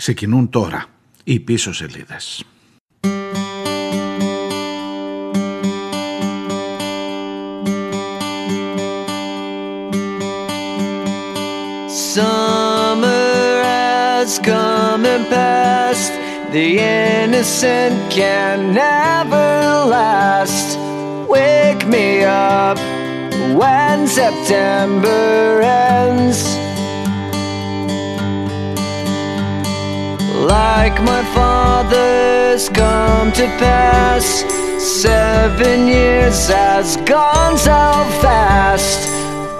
ξεκινούν τώρα οι πίσω σελίδες. Summer has come and passed The innocent can never last Wake me up when September ends Like my father's come to pass Seven years has gone so fast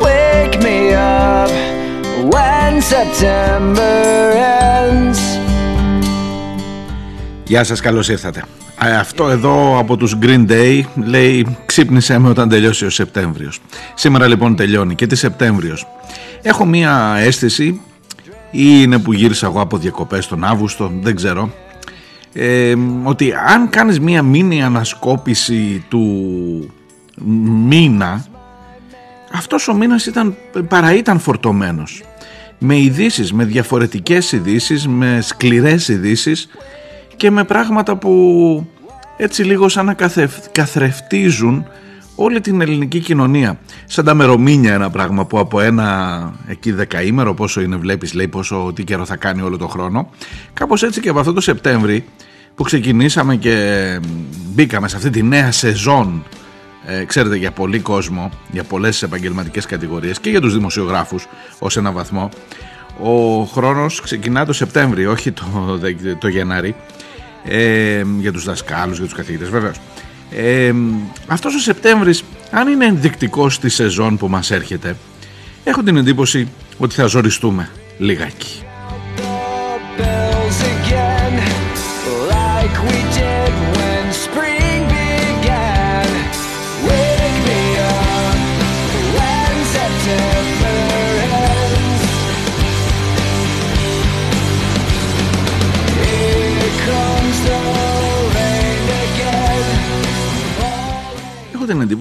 Wake me up when September ends Γεια σας, καλώς ήρθατε. Αυτό εδώ από τους Green Day λέει ξύπνησε με όταν τελειώσει ο Σεπτέμβριος. Σήμερα λοιπόν τελειώνει και τη Σεπτέμβριος. Έχω μία αίσθηση ή είναι που γύρισα εγώ από διακοπές τον Αύγουστο, δεν ξέρω. Ε, ότι αν κάνεις μία μήνυ ανασκόπηση του μήνα αυτός ο μήνας ήταν, παρά ήταν φορτωμένος με ειδήσεις, με διαφορετικές ειδήσεις, με σκληρές ειδήσεις και με πράγματα που έτσι λίγο σαν να καθρεφτίζουν όλη την ελληνική κοινωνία. Σαν τα μερομήνια ένα πράγμα που από ένα εκεί δεκαήμερο πόσο είναι βλέπεις λέει πόσο τι καιρό θα κάνει όλο το χρόνο. Κάπως έτσι και από αυτό το Σεπτέμβρη που ξεκινήσαμε και μπήκαμε σε αυτή τη νέα σεζόν ε, ξέρετε για πολύ κόσμο, για πολλές επαγγελματικές κατηγορίες και για τους δημοσιογράφους ως ένα βαθμό ο χρόνος ξεκινά το Σεπτέμβριο, όχι το, το Γενάρη ε, για τους δασκάλους, για τους καθηγητές βέβαιως ε, αυτός ο Σεπτέμβρης αν είναι ενδεικτικός στη σεζόν που μας έρχεται έχω την εντύπωση ότι θα ζοριστούμε λιγάκι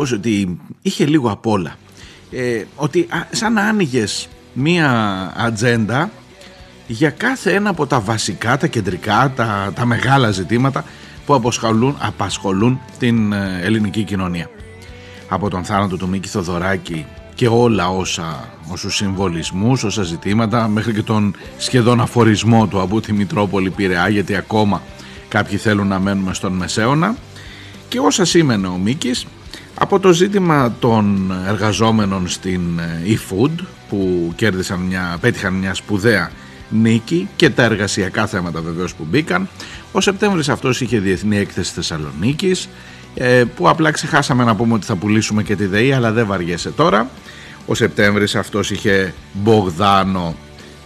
εντύπωση ότι είχε λίγο απ' όλα. Ε, ότι σαν να άνοιγες μία ατζέντα για κάθε ένα από τα βασικά, τα κεντρικά, τα, τα μεγάλα ζητήματα που απασχολούν, απασχολούν την ε, ελληνική κοινωνία. Από τον θάνατο του Μίκη Θοδωράκη και όλα όσα, όσους συμβολισμούς, όσα ζητήματα, μέχρι και τον σχεδόν αφορισμό του από τη Μητρόπολη Πειραιά, γιατί ακόμα κάποιοι θέλουν να μένουμε στον Μεσαίωνα, και όσα σήμαινε ο Μίκης, από το ζήτημα των εργαζόμενων στην ε, eFood που κέρδισαν μια, πέτυχαν μια σπουδαία νίκη και τα εργασιακά θέματα βεβαίως που μπήκαν. Ο Σεπτέμβρης αυτός είχε διεθνή έκθεση Θεσσαλονίκης ε, που απλά ξεχάσαμε να πούμε ότι θα πουλήσουμε και τη ΔΕΗ αλλά δεν βαριέσαι τώρα. Ο Σεπτέμβρης αυτός είχε Μπογδάνο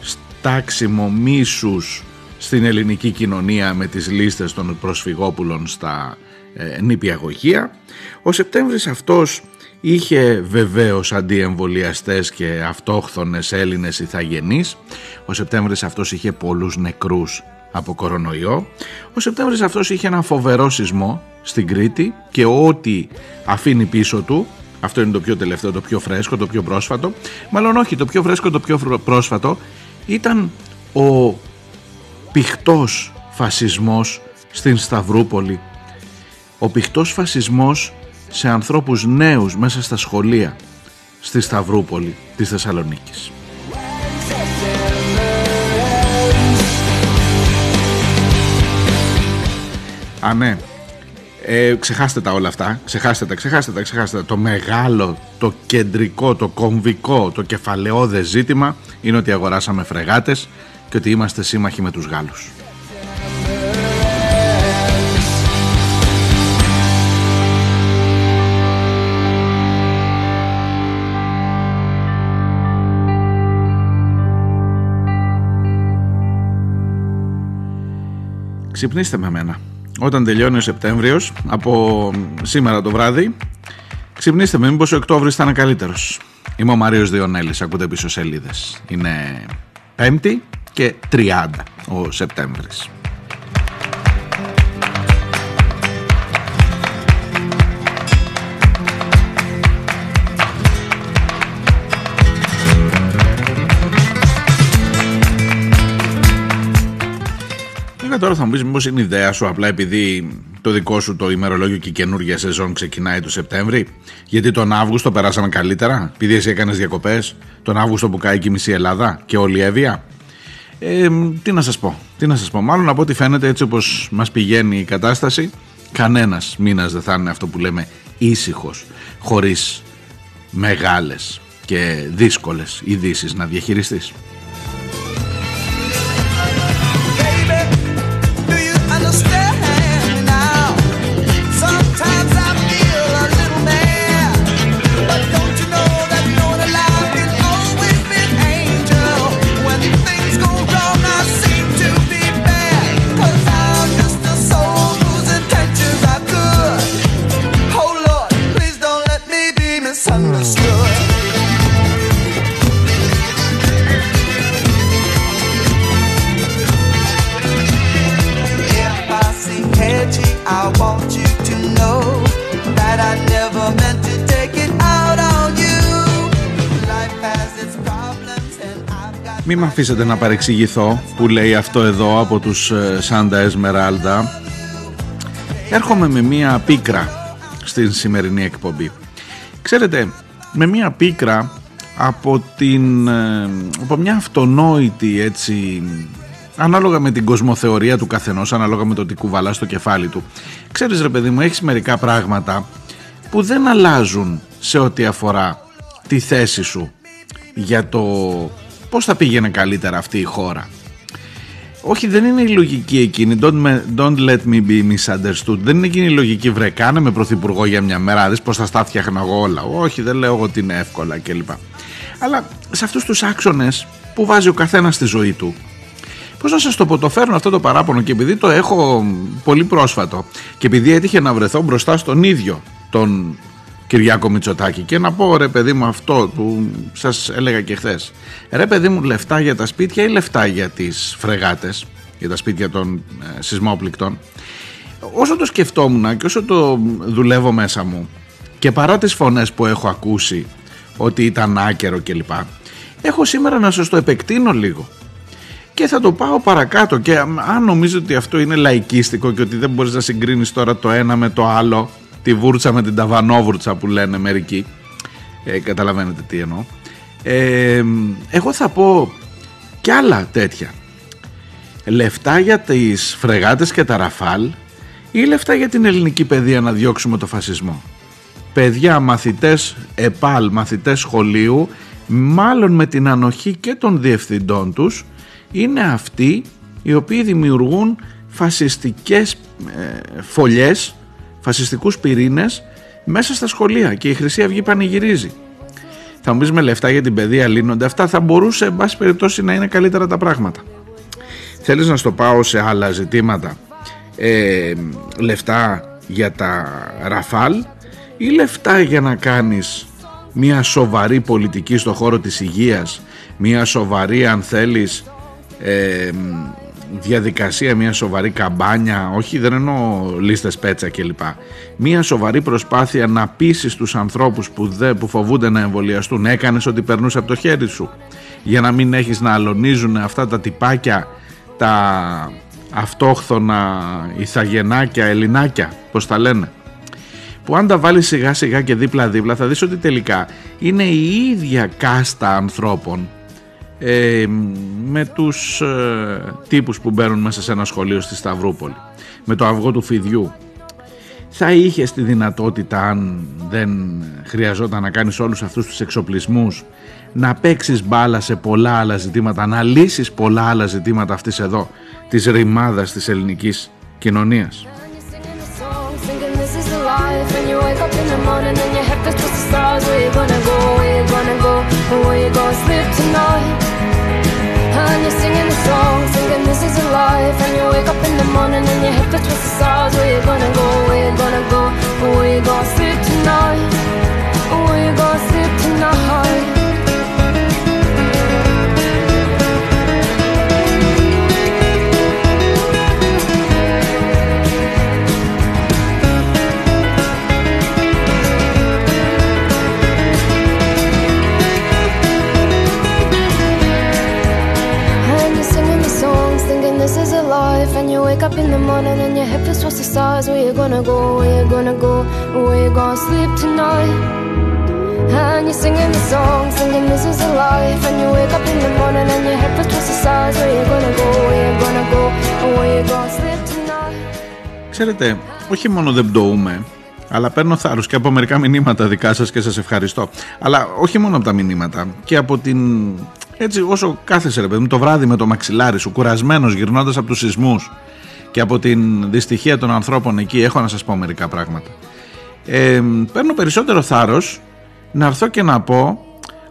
στάξιμο μίσους στην ελληνική κοινωνία με τις λίστες των προσφυγόπουλων στα ε, νηπιαγωγεία. Ο Σεπτέμβρης αυτός είχε βεβαίως αντιεμβολιαστές και αυτόχθονες Έλληνες ηθαγενείς. Ο Σεπτέμβρης αυτός είχε πολλούς νεκρούς από κορονοϊό. Ο Σεπτέμβρης αυτός είχε ένα φοβερό σεισμό στην Κρήτη και ό,τι αφήνει πίσω του αυτό είναι το πιο τελευταίο, το πιο φρέσκο, το πιο πρόσφατο. Μάλλον όχι, το πιο φρέσκο, το πιο πρόσφατο ήταν ο πηχτός φασισμός στην Σταυρούπολη ο πηχτός φασισμός σε ανθρώπους νέους μέσα στα σχολεία στη Σταυρούπολη της Θεσσαλονίκης. Α, ναι. Ε, ξεχάστε τα όλα αυτά. Ξεχάστε τα, ξεχάστε τα, ξεχάστε τα. Το μεγάλο, το κεντρικό, το κομβικό, το κεφαλαιόδε ζήτημα είναι ότι αγοράσαμε φρεγάτες και ότι είμαστε σύμμαχοι με τους Γάλλους. Ξυπνήστε με μένα. Όταν τελειώνει ο Σεπτέμβριος, από σήμερα το βράδυ, ξυπνήστε με μήπως ο Οκτώβρης θα είναι καλύτερος. Είμαι ο Μάριος Διονέλης, ακούτε πίσω σελίδες. Είναι 5η και 30 ο Σεπτέμβρης. Βέβαια τώρα θα μου πεις μήπως είναι ιδέα σου απλά επειδή το δικό σου το ημερολόγιο και η καινούργια σεζόν ξεκινάει το Σεπτέμβρη. Γιατί τον Αύγουστο περάσαμε καλύτερα, επειδή εσύ έκανες διακοπές. Τον Αύγουστο που κάει και η μισή Ελλάδα και όλη η Εύβοια. Ε, τι να σας πω, τι να σας πω. Μάλλον από ό,τι φαίνεται έτσι όπως μας πηγαίνει η κατάσταση, κανένας μήνας δεν θα είναι αυτό που λέμε ήσυχος, χωρίς μεγάλες και δύσκολες ειδήσεις να διαχειριστείς. Αφήσετε να παρεξηγηθώ που λέει αυτό εδώ από τους Σάντα Εσμεράλντα. Έρχομαι με μία πίκρα στην σημερινή εκπομπή. Ξέρετε, με μία πίκρα από, την, ε, από μια αυτονόητη έτσι ανάλογα με την κοσμοθεωρία του καθενός ανάλογα με το τι κουβαλά στο κεφάλι του ξέρεις ρε παιδί μου έχεις μερικά πράγματα που δεν αλλάζουν σε ό,τι αφορά τη θέση σου για το πώς θα πήγαινε καλύτερα αυτή η χώρα; Όχι, δεν είναι η λογική εκείνη. Don't, don't let me be misunderstood. Δεν είναι εκείνη η λογική. Βρε, κάνε με πρωθυπουργό για μια μέρα. Δες πώς θα στα φτιάχνα εγώ όλα. Όχι, δεν λέω ότι είναι εύκολα κλπ. Αλλά σε αυτούς τους άξονες που βάζει ο καθένας στη ζωή του. Πώς να σας το πω, το φέρνω αυτό το παράπονο και επειδή το έχω πολύ πρόσφατο και επειδή έτυχε να βρεθώ μπροστά στον ίδιο τον Κυριάκο Μητσοτάκη. Και να πω ρε παιδί μου αυτό που σας έλεγα και χθες. ρε παιδί μου λεφτά για τα σπίτια ή λεφτά για τις φρεγάτες για τα σπίτια των ε, σεισμόπληκτων. Όσο το σκεφτόμουν και όσο το δουλεύω μέσα μου και παρά τις φωνές που έχω ακούσει ότι ήταν άκερο κλπ έχω σήμερα να σας το επεκτείνω λίγο. Και θα το πάω παρακάτω και αν νομίζετε ότι αυτό είναι λαϊκίστικο και ότι δεν μπορείς να συγκρίνεις τώρα το ένα με το άλλο τη βούρτσα με την ταβανόβουρτσα που λένε μερικοί. Ε, καταλαβαίνετε τι εννοώ. Ε, εγώ θα πω και άλλα τέτοια. Λεφτά για τις φρεγάτες και τα ραφάλ ή λεφτά για την ελληνική παιδεία να διώξουμε το φασισμό; Παιδιά μαθητές ΕΠΑΛ μαθητές σχολείου μάλλον με την ανοχή και των διευθυντών τους είναι αυτοί οι οποίοι δημιουργούν φασιστικές ε, φωλιές φασιστικούς πυρήνες μέσα στα σχολεία και η Χρυσή Αυγή πανηγυρίζει. Θα μου πεις με λεφτά για την παιδεία λύνονται αυτά, θα μπορούσε εν πάση περιπτώσει να είναι καλύτερα τα πράγματα. Θέλεις να στο πάω σε άλλα ζητήματα, ε, λεφτά για τα ραφάλ ή λεφτά για να κάνεις μια σοβαρή πολιτική στο χώρο της υγείας, μια σοβαρή αν θέλεις ε, διαδικασία, μια σοβαρή καμπάνια, όχι δεν εννοώ λίστες πέτσα κλπ. Μια σοβαρή προσπάθεια να πείσει τους ανθρώπους που, δε, που φοβούνται να εμβολιαστούν. Έκανες ότι περνούσε από το χέρι σου για να μην έχεις να αλωνίζουν αυτά τα τυπάκια, τα αυτόχθονα ηθαγενάκια, ελληνάκια, πώς τα λένε που αν τα βάλεις σιγά σιγά και δίπλα δίπλα θα δεις ότι τελικά είναι η ίδια κάστα ανθρώπων ε, με τους ε, τύπους που μπαίνουν μέσα σε ένα σχολείο στη Σταυρούπολη με το αυγό του φιδιού θα είχες τη δυνατότητα αν δεν χρειαζόταν να κάνεις όλους αυτούς τους εξοπλισμούς να παίξεις μπάλα σε πολλά άλλα ζητήματα να λύσεις πολλά άλλα ζητήματα αυτής εδώ της ρημάδας της ελληνικής κοινωνίας; And you're singing the song, thinking this is a life. And you wake up in the morning and your head fits with the stars Where you gonna go, where you gonna go? Where you gonna sleep tonight? Where you gonna sleep tonight this is a life and you wake up in the morning and your head feels towards the stars Where you gonna go, where you gonna go, where you gonna sleep tonight And you're singing the song, singing this is a life And you wake up in the morning and your head feels towards the stars Where you gonna go, where you gonna go, where you gonna sleep tonight Ξέρετε, όχι μόνο δεν πτωούμε, αλλά παίρνω θάρρος και από μερικά μηνύματα δικά σας και σας ευχαριστώ. Αλλά όχι μόνο από τα μηνύματα και από την... Έτσι όσο κάθεσαι ρε παιδί μου το βράδυ με το μαξιλάρι σου κουρασμένος γυρνώντας από τους σεισμούς και από την δυστυχία των ανθρώπων εκεί έχω να σας πω μερικά πράγματα. Ε, παίρνω περισσότερο θάρρος να έρθω και να πω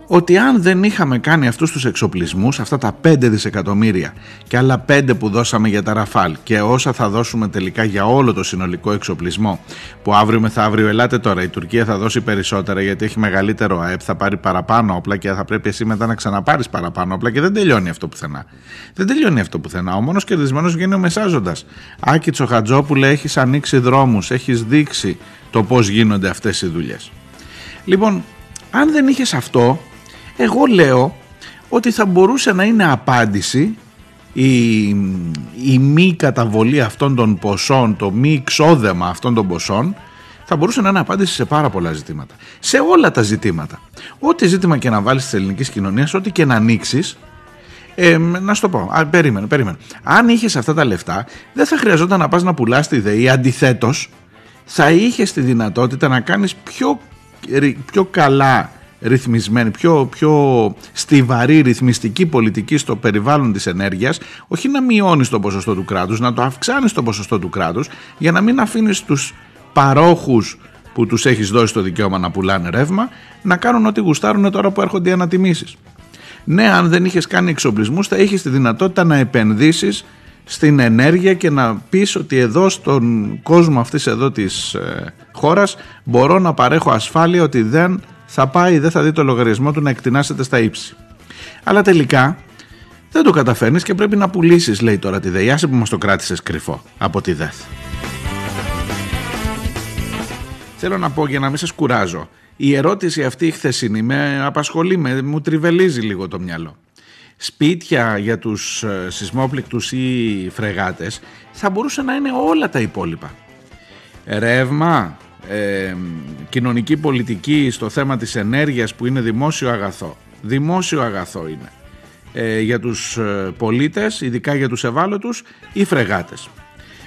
ότι αν δεν είχαμε κάνει αυτούς τους εξοπλισμούς, αυτά τα 5 δισεκατομμύρια και άλλα 5 που δώσαμε για τα Ραφάλ και όσα θα δώσουμε τελικά για όλο το συνολικό εξοπλισμό που αύριο μεθαύριο, ελάτε τώρα, η Τουρκία θα δώσει περισσότερα γιατί έχει μεγαλύτερο ΑΕΠ, θα πάρει παραπάνω όπλα και θα πρέπει εσύ μετά να ξαναπάρεις παραπάνω όπλα και δεν τελειώνει αυτό πουθενά. Δεν τελειώνει αυτό πουθενά. Ο μόνος κερδισμένος βγαίνει ο μεσάζοντας. Άκη Τσοχατζόπουλε, έχεις ανοίξει δρόμους, έχεις δείξει το πώς γίνονται αυτές οι δουλειές. Λοιπόν, αν δεν είχες αυτό, εγώ λέω ότι θα μπορούσε να είναι απάντηση η, η μη καταβολή αυτών των ποσών, το μη ξόδεμα αυτών των ποσών θα μπορούσε να είναι απάντηση σε πάρα πολλά ζητήματα. Σε όλα τα ζητήματα. Ό,τι ζήτημα και να βάλεις της ελληνικής κοινωνίας, ό,τι και να ανοίξεις. Ε, να σου το πω, Α, περίμενε, περίμενε. Αν είχες αυτά τα λεφτά, δεν θα χρειαζόταν να πας να πουλάς τη ΔΕΗ. Αντιθέτως, θα είχες τη δυνατότητα να κάνεις πιο, πιο καλά ρυθμισμένη, πιο, πιο στιβαρή ρυθμιστική πολιτική στο περιβάλλον της ενέργειας, όχι να μειώνεις το ποσοστό του κράτους, να το αυξάνεις το ποσοστό του κράτους για να μην αφήνεις τους παρόχους που τους έχεις δώσει το δικαίωμα να πουλάνε ρεύμα, να κάνουν ό,τι γουστάρουν τώρα που έρχονται οι ανατιμήσεις. Ναι, αν δεν είχες κάνει εξοπλισμούς θα είχες τη δυνατότητα να επενδύσεις στην ενέργεια και να πεις ότι εδώ στον κόσμο αυτής εδώ της ε, χώρας μπορώ να παρέχω ασφάλεια ότι δεν θα πάει, δεν θα δει το λογαριασμό του να εκτινάσετε στα ύψη. Αλλά τελικά δεν το καταφέρνεις και πρέπει να πουλήσεις, λέει τώρα τη ΔΕΗ. που μας το κράτησες κρυφό από τη ΔΕΘ. Θέλω να πω για να μην σας κουράζω. Η ερώτηση αυτή η χθεσινή με απασχολεί, με, μου τριβελίζει λίγο το μυαλό. Σπίτια για τους ε, σεισμόπληκτους ή φρεγάτες θα μπορούσε να είναι όλα τα υπόλοιπα. Ρεύμα, ε, κοινωνική πολιτική στο θέμα της ενέργειας που είναι δημόσιο αγαθό. Δημόσιο αγαθό είναι. Ε, για τους ε, πολίτες, ειδικά για τους ευάλωτους ή φρεγάτες.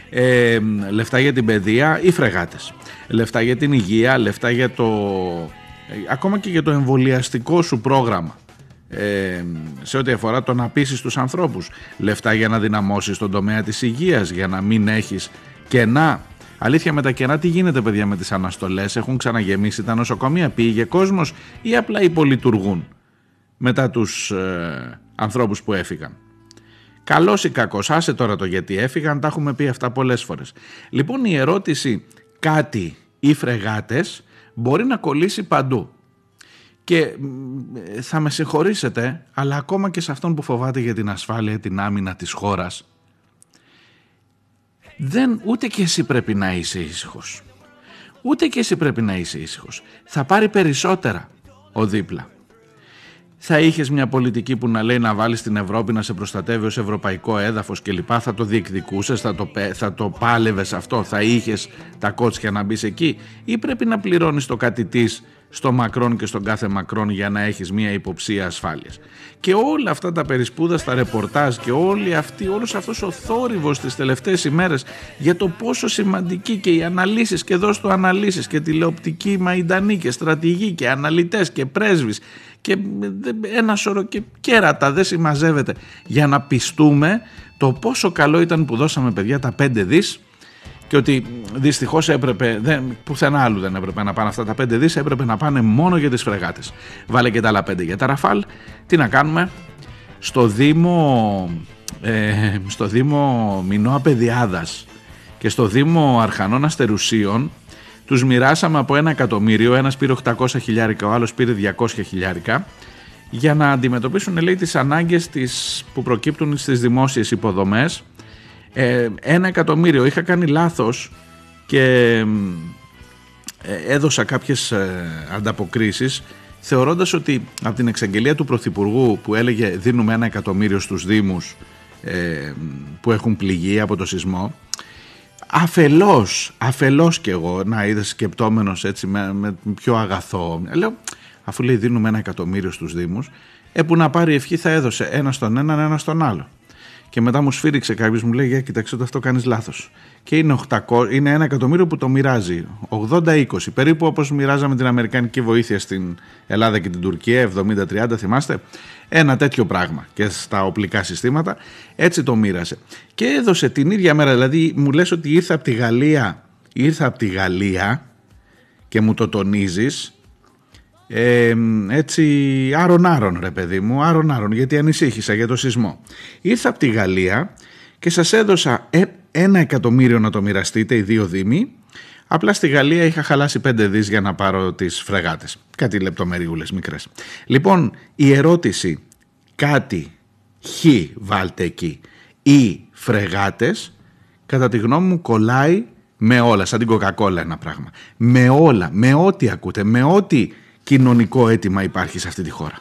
Ε, λεφτά για την παιδεία ή φρεγάτες. Λεφτά για την υγεία, λεφτά για το... Ε, ακόμα και για το εμβολιαστικό σου πρόγραμμα. Ε, σε ό,τι αφορά το να πείσεις τους ανθρώπους. Λεφτά για να δυναμώσεις τον τομέα της υγείας, για να μην έχεις κενά Αλήθεια με τα κενά τι γίνεται παιδιά με τις αναστολές, έχουν ξαναγεμίσει τα νοσοκομεία, πήγε κόσμος ή απλά υπολειτουργούν μετά τους ε, ανθρώπους που έφυγαν; Καλός ή κακός, άσε τώρα το γιατί έφυγαν, τα έχουμε πει αυτά πολλές φορές. Λοιπόν η ερώτηση κάτι ή φρεγάτες μπορεί να κολλήσει παντού. Και θα με συγχωρήσετε, αλλά ακόμα και σε αυτόν που φοβάται για την ασφάλεια, την άμυνα της χώρας, δεν, ούτε και εσύ πρέπει να είσαι ήσυχος. Ούτε και εσύ πρέπει να είσαι ήσυχος. Θα πάρει περισσότερα ο δίπλα. Θα είχες μια πολιτική που να λέει να βάλεις την Ευρώπη να σε προστατεύει ως ευρωπαϊκό έδαφος κλπ. Θα το διεκδικούσες, θα το, θα το πάλευες αυτό, θα είχες τα κότσια να μπεις εκεί, ή πρέπει να πληρώνεις το κάτι στο Μακρόν και στον κάθε Μακρόν για να έχεις μια υποψία ασφάλειας. Και όλα αυτά τα περισπούδα στα ρεπορτάζ και όλοι αυτοί, όλος αυτός ο θόρυβος τις τελευταίες ημέρες για το πόσο σημαντική και οι αναλύσεις και εδώ στο αναλύσεις και τηλεοπτική μαϊντανή και στρατηγοί και αναλυτές και πρέσβεις και ένα σώρο και κέρατα δεν συμμαζεύεται για να πιστούμε το πόσο καλό ήταν που δώσαμε παιδιά τα 5 δις και ότι δυστυχώς έπρεπε, δεν, πουθενά άλλου δεν έπρεπε να πάνε αυτά τα 5 δις, έπρεπε να πάνε μόνο για τις φρεγάτες. Βάλε και τα άλλα 5 για τα ραφάλ. Τι να κάνουμε, στο Δήμο, ε, στο Δήμο Μινώα Παιδιάδας και στο Δήμο Αρχανών Αστερουσίων τους μοιράσαμε από ένα εκατομμύριο, ένας πήρε 800 χιλιάρικα, ο άλλος πήρε 200 χιλιάρικα για να αντιμετωπίσουν λέει τις ανάγκες τις, που προκύπτουν στις δημόσιες υποδομές ε, ένα εκατομμύριο. Είχα κάνει λάθος και ε, έδωσα κάποιες ε, ανταποκρίσεις θεωρώντας ότι από την εξαγγελία του Πρωθυπουργού που έλεγε δίνουμε ένα εκατομμύριο στους Δήμους ε, που έχουν πληγεί από το σεισμό αφελώς, αφελώς κι εγώ να είδε σκεπτόμενος έτσι με, με πιο αγαθό λέω αφού λέει δίνουμε ένα εκατομμύριο στους Δήμους ε, που να πάρει ευχή θα έδωσε ένα στον έναν, ένα στον άλλο. Και μετά μου σφύριξε κάποιος, μου λέει: Για κοιτάξτε, αυτό κάνεις λάθος. Και είναι, 800, είναι ένα εκατομμύριο που το μοιράζει. 80-20. Περίπου όπως μοιράζαμε την Αμερικανική βοήθεια στην Ελλάδα και την Τουρκία, 70-30, θυμάστε; Ένα τέτοιο πράγμα και στα οπλικά συστήματα. Έτσι το μοίρασε. Και έδωσε την ίδια μέρα, δηλαδή μου λες ότι ήρθα από τη Γαλλία, ήρθα από τη Γαλλία και μου το τονίζεις ε, έτσι άρον άρον ρε παιδί μου, άρον άρον γιατί ανησύχησα για το σεισμό. Ήρθα από τη Γαλλία και σας έδωσα ε, ένα εκατομμύριο να το μοιραστείτε οι δύο δήμοι Απλά στη Γαλλία είχα χαλάσει πέντε δις για να πάρω τις φρεγάτες. Κάτι λεπτομεριούλες μικρές. Λοιπόν, η ερώτηση κάτι χ βάλτε εκεί ή φρεγάτες κατά τη γνώμη μου κολλάει με όλα, σαν την κοκακόλα ένα πράγμα. Με όλα, με ό,τι ακούτε, με ό,τι κοινωνικό αίτημα υπάρχει σε αυτή τη χώρα.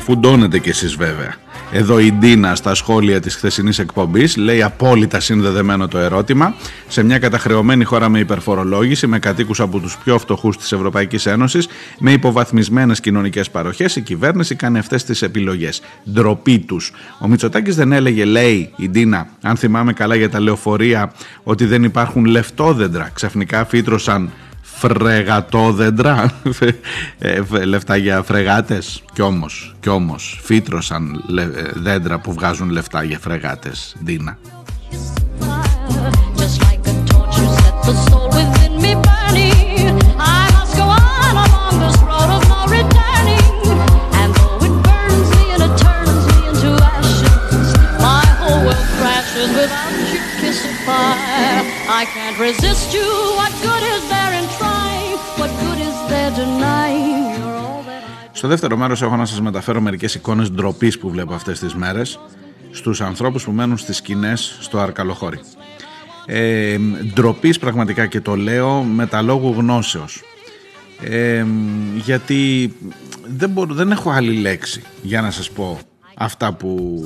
Φουντώνετε κι εσείς βέβαια. Εδώ η Ντίνα στα σχόλια της χθεσινής εκπομπής λέει απόλυτα συνδεδεμένο το ερώτημα. Σε μια καταχρεωμένη χώρα με υπερφορολόγηση, με κατοίκους από τους πιο φτωχούς της Ευρωπαϊκής Ένωσης, με υποβαθμισμένες κοινωνικές παροχές, η κυβέρνηση κάνει αυτές τις επιλογές. Ντροπή τους. Ο Μητσοτάκης δεν έλεγε, λέει η Ντίνα, αν θυμάμαι καλά για τα λεωφορεία, ότι δεν υπάρχουν λεφτόδεντρα. Ξαφνικά φύτρωσαν φρεγατόδεντρα. Ε, λεφτά για φρεγάτες. Κι όμως, κι όμως φύτρωσαν ε, δέντρα που βγάζουν λεφτά για φρεγάτες Δίνα I can't resist you. What Στο δεύτερο μέρος έχω να σας μεταφέρω μερικές εικόνες ντροπής που βλέπω αυτές τις μέρες στους ανθρώπους που μένουν στις σκηνές στο Αρκαλοχώρι. Ε, ντροπής πραγματικά και το λέω με τα λόγου γνώσεως. Ε, γιατί δεν, μπορώ, δεν έχω άλλη λέξη για να σας πω αυτά που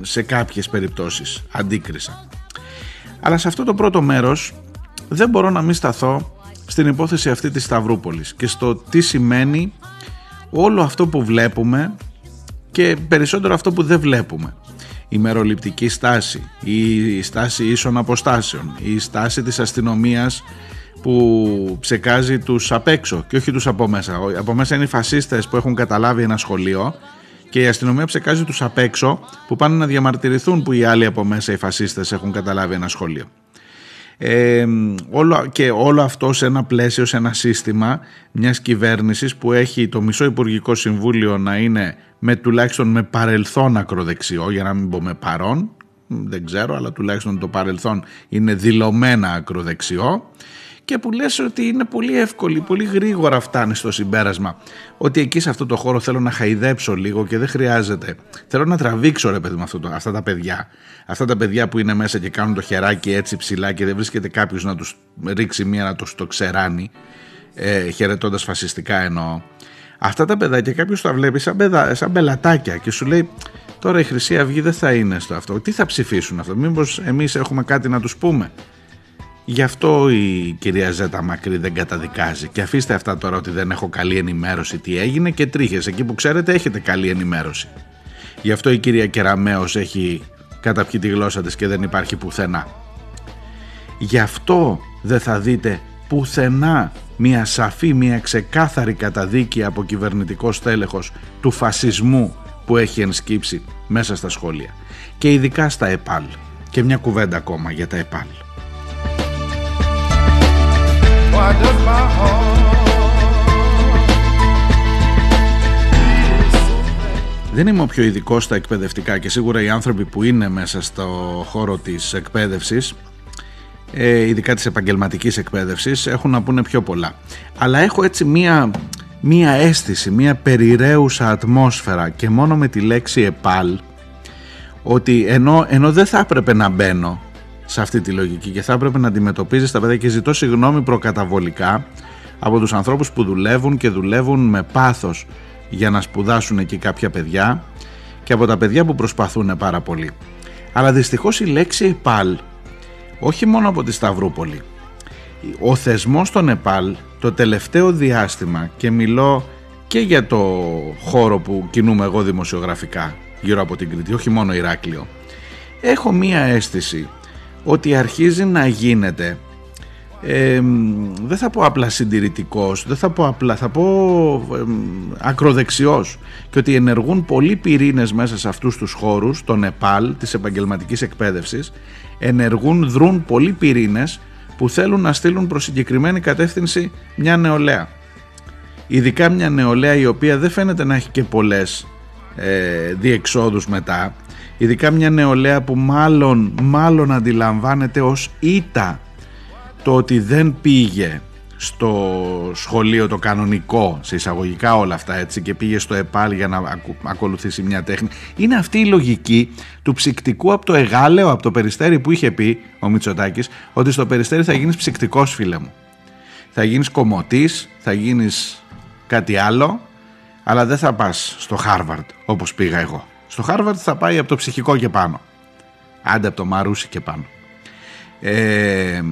σε κάποιες περιπτώσεις αντίκρισα. Αλλά σε αυτό το πρώτο μέρος δεν μπορώ να μην σταθώ στην υπόθεση αυτή της Σταυρούπολης και στο τι σημαίνει όλο αυτό που βλέπουμε και περισσότερο αυτό που δεν βλέπουμε. Η μεροληπτική στάση, η στάση ίσων αποστάσεων, η στάση της αστυνομίας που ψεκάζει τους απ' έξω και όχι τους από μέσα. Από μέσα είναι οι φασίστες που έχουν καταλάβει ένα σχολείο και η αστυνομία ψεκάζει τους απ' έξω που πάνε να διαμαρτυρηθούν που οι άλλοι από μέσα οι φασίστες έχουν καταλάβει ένα σχολείο. Ε, όλο, και όλο αυτό σε ένα πλαίσιο, σε ένα σύστημα μιας κυβέρνησης που έχει το μισό Υπουργικό Συμβούλιο να είναι με τουλάχιστον με παρελθόν ακροδεξιό για να μην πω με παρόν δεν ξέρω αλλά τουλάχιστον το παρελθόν είναι δηλωμένα ακροδεξιό και που λες ότι είναι πολύ εύκολη, πολύ γρήγορα φτάνει στο συμπέρασμα ότι εκεί σε αυτό το χώρο θέλω να χαϊδέψω λίγο και δεν χρειάζεται. Θέλω να τραβήξω ρε παιδί με αυτό αυτά τα παιδιά. Αυτά τα παιδιά που είναι μέσα και κάνουν το χεράκι έτσι ψηλά και δεν βρίσκεται κάποιος να τους ρίξει μία να τους το ξεράνει ε, χαιρετώντας φασιστικά εννοώ. Αυτά τα παιδάκια κάποιος τα βλέπει σαν, παιδα, σαν μπελατάκια και σου λέει τώρα η Χρυσή Αυγή δεν θα είναι στο αυτό. Τι θα ψηφίσουν αυτό, μήπως εμείς έχουμε κάτι να τους πούμε; Γι' αυτό η κυρία Ζέτα Μακρύ δεν καταδικάζει. Και αφήστε αυτά τώρα ότι δεν έχω καλή ενημέρωση τι έγινε και τρίχες. Εκεί που ξέρετε έχετε καλή ενημέρωση. Γι' αυτό η κυρία Κεραμέως έχει καταπιεί τη γλώσσα της και δεν υπάρχει πουθενά. Γι' αυτό δεν θα δείτε πουθενά μια σαφή, μια ξεκάθαρη καταδίκη από κυβερνητικό στέλεχος του φασισμού που έχει ενσκύψει μέσα στα σχόλια. Και ειδικά στα ΕΠΑΛ. Και μια κουβέντα ακόμα για τα ΕΠΑΛ. Δεν είμαι ο πιο ειδικός στα εκπαιδευτικά και σίγουρα οι άνθρωποι που είναι μέσα στο χώρο της εκπαίδευσης ε, ειδικά της επαγγελματικής εκπαίδευσης έχουν να πούνε πιο πολλά. Αλλά έχω έτσι μία, μία αίσθηση, μία περιραίουσα ατμόσφαιρα και μόνο με τη λέξη ΕΠΑΛ ότι ενώ, ενώ δεν θα έπρεπε να μπαίνω σε αυτή τη λογική και θα έπρεπε να αντιμετωπίζεις τα παιδιά και ζητώ συγγνώμη προκαταβολικά από τους ανθρώπους που δουλεύουν και δουλεύουν με πάθος για να σπουδάσουν εκεί κάποια παιδιά και από τα παιδιά που προσπαθούν πάρα πολύ. Αλλά δυστυχώς η λέξη ΕΠΑΛ όχι μόνο από τη Σταυρούπολη ο θεσμός στο Νεπάλ το τελευταίο διάστημα και μιλώ και για το χώρο που κινούμε εγώ δημοσιογραφικά γύρω από την Κρήτη, όχι μόνο Ηράκλειο έχω μία αίσθηση ότι αρχίζει να γίνεται. Ε, δεν θα πω απλά συντηρητικός, δεν θα πω απλά, θα πω ε, ακροδεξιός. Και ότι ενεργούν πολλοί πυρήνες μέσα σε αυτούς τους χώρους, το Νεπάλ της επαγγελματικής εκπαίδευσης, ενεργούν, δρούν πολλοί πυρήνες που θέλουν να στείλουν προς συγκεκριμένη κατεύθυνση μια νεολαία. Ειδικά μια νεολαία η οποία δεν φαίνεται να έχει και πολλές ε, διεξόδους μετά, ειδικά μια νεολαία που μάλλον, μάλλον αντιλαμβάνεται ως ήττα το ότι δεν πήγε στο σχολείο το κανονικό σε εισαγωγικά όλα αυτά έτσι και πήγε στο ΕΠΑΛ για να ακολουθήσει μια τέχνη. Είναι αυτή η λογική του ψυκτικού από το εγάλεο από το περιστέρι που είχε πει ο Μητσοτάκης ότι στο περιστέρι θα γίνεις ψυκτικός φίλε μου. Θα γίνεις κομμωτής θα γίνεις κάτι άλλο αλλά δεν θα πας στο Χάρβαρντ όπως πήγα εγώ στο Χάρβαρντ θα πάει από το ψυχικό και πάνω άντε από το Μαρούσι και πάνω ε,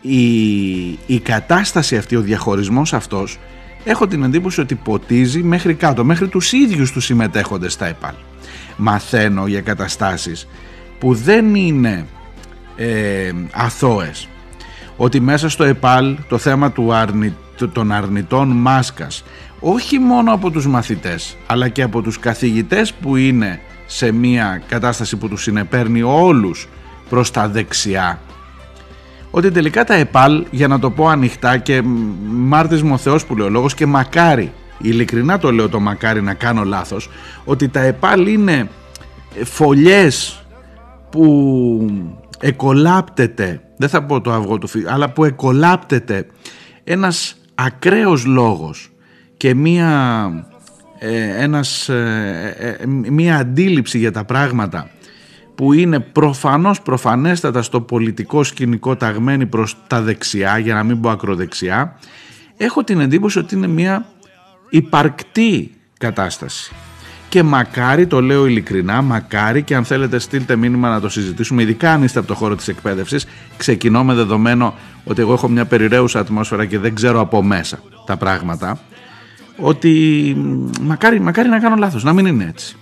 η, η κατάσταση αυτή, ο διαχωρισμός αυτός έχω την εντύπωση ότι ποτίζει μέχρι κάτω, μέχρι τους ίδιους τους συμμετέχοντες στα ΕΠΑΛ. Μαθαίνω για καταστάσεις που δεν είναι ε, αθώες. Ότι μέσα στο ΕΠΑΛ το θέμα του αρνη, των αρνητών μάσκας όχι μόνο από τους μαθητές αλλά και από τους καθηγητές που είναι σε μια κατάσταση που τους συνεπέρνει όλους προς τα δεξιά. Ότι τελικά τα ΕΠΑΛ, για να το πω ανοιχτά και μάρτης μου ο Θεός που λέει ο λόγος και μακάρι, ειλικρινά το λέω το μακάρι να κάνω λάθος, ότι τα ΕΠΑΛ είναι φωλιές που εκολάπτεται, δεν θα πω το αυγό του φίλου, αλλά που εκολάπτεται ένας ακραίος λόγος και μία, ε, ένας, ε, ε, μία αντίληψη για τα πράγματα που είναι προφανώς προφανέστατα στο πολιτικό σκηνικό ταγμένη προς τα δεξιά για να μην πω ακροδεξιά έχω την εντύπωση ότι είναι μια υπαρκτή κατάσταση. Και μακάρι, το λέω ειλικρινά, μακάρι και αν θέλετε στείλτε μήνυμα να το συζητήσουμε, ειδικά αν είστε από το χώρο της εκπαίδευσης, ξεκινώ με δεδομένο ότι εγώ έχω μια περιραίουσα ατμόσφαιρα και δεν ξέρω από μέσα τα πράγματα, ότι μακάρι, μακάρι να κάνω λάθος, να μην είναι έτσι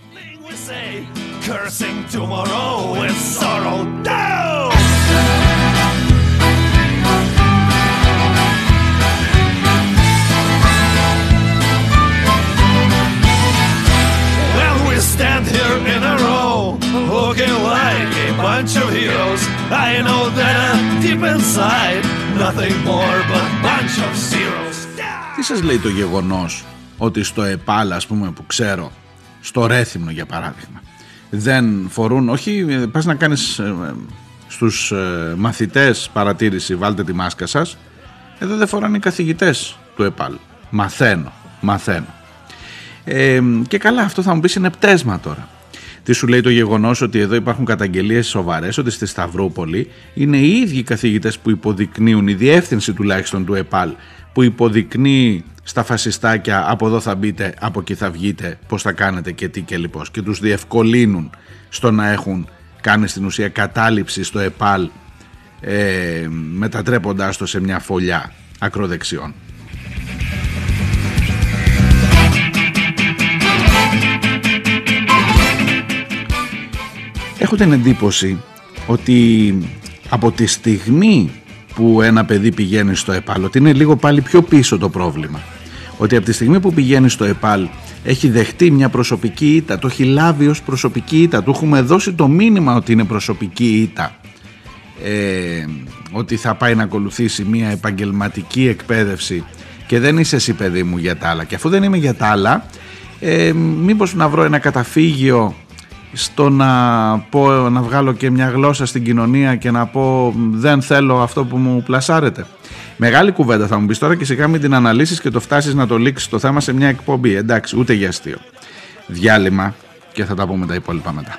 cursing tomorrow with sorrow down. Well, we stand here in a row, looking like a bunch of heroes. I know that deep inside, nothing more but bunch of zeros. Τι σας λέει το γεγονός ότι στο ΕΠΑΛ ας πούμε που ξέρω στο Ρέθυμνο για παράδειγμα δεν φορούν, όχι πας να κάνεις ε, στους ε, μαθητές παρατήρηση βάλτε τη μάσκα σας εδώ δεν φοράνε οι καθηγητές του ΕΠΑΛ μαθαίνω, μαθαίνω. Ε, και καλά αυτό θα μου πεις είναι πτέσμα τώρα τι σου λέει το γεγονός ότι εδώ υπάρχουν καταγγελίες σοβαρές ότι στη Σταυρούπολη είναι οι ίδιοι καθηγητές που υποδεικνύουν, η διεύθυνση τουλάχιστον του ΕΠΑΛ, που υποδεικνύει στα φασιστάκια από εδώ θα μπείτε, από εκεί θα βγείτε, πώς θα κάνετε και τι και λοιπόν και τους διευκολύνουν στο να έχουν κάνει στην ουσία κατάληψη στο ΕΠΑΛ ε, μετατρέποντάς το σε μια φωλιά ακροδεξιών. Έχω την εντύπωση ότι από τη στιγμή που ένα παιδί πηγαίνει στο ΕΠΑΛ ότι είναι λίγο πάλι πιο πίσω το πρόβλημα ότι από τη στιγμή που πηγαίνει στο ΕΠΑΛ έχει δεχτεί μια προσωπική ήττα, το έχει λάβει ως προσωπική ήττα, του έχουμε δώσει το μήνυμα ότι είναι προσωπική ήττα, ε, ότι θα πάει να ακολουθήσει μια επαγγελματική εκπαίδευση και δεν είσαι εσύ παιδί μου για τα άλλα. Και αφού δεν είμαι για τα άλλα, ε, μήπως να βρω ένα καταφύγιο στο να, πω, να βγάλω και μια γλώσσα στην κοινωνία και να πω δεν θέλω αυτό που μου πλασάρετε. Μεγάλη κουβέντα θα μου πεις τώρα και σιγά μην την αναλύσεις και το φτάσεις να το λήξεις το θέμα σε μια εκπομπή. Εντάξει, ούτε για αστείο. Διάλειμμα και θα τα πούμε τα υπόλοιπα μετά.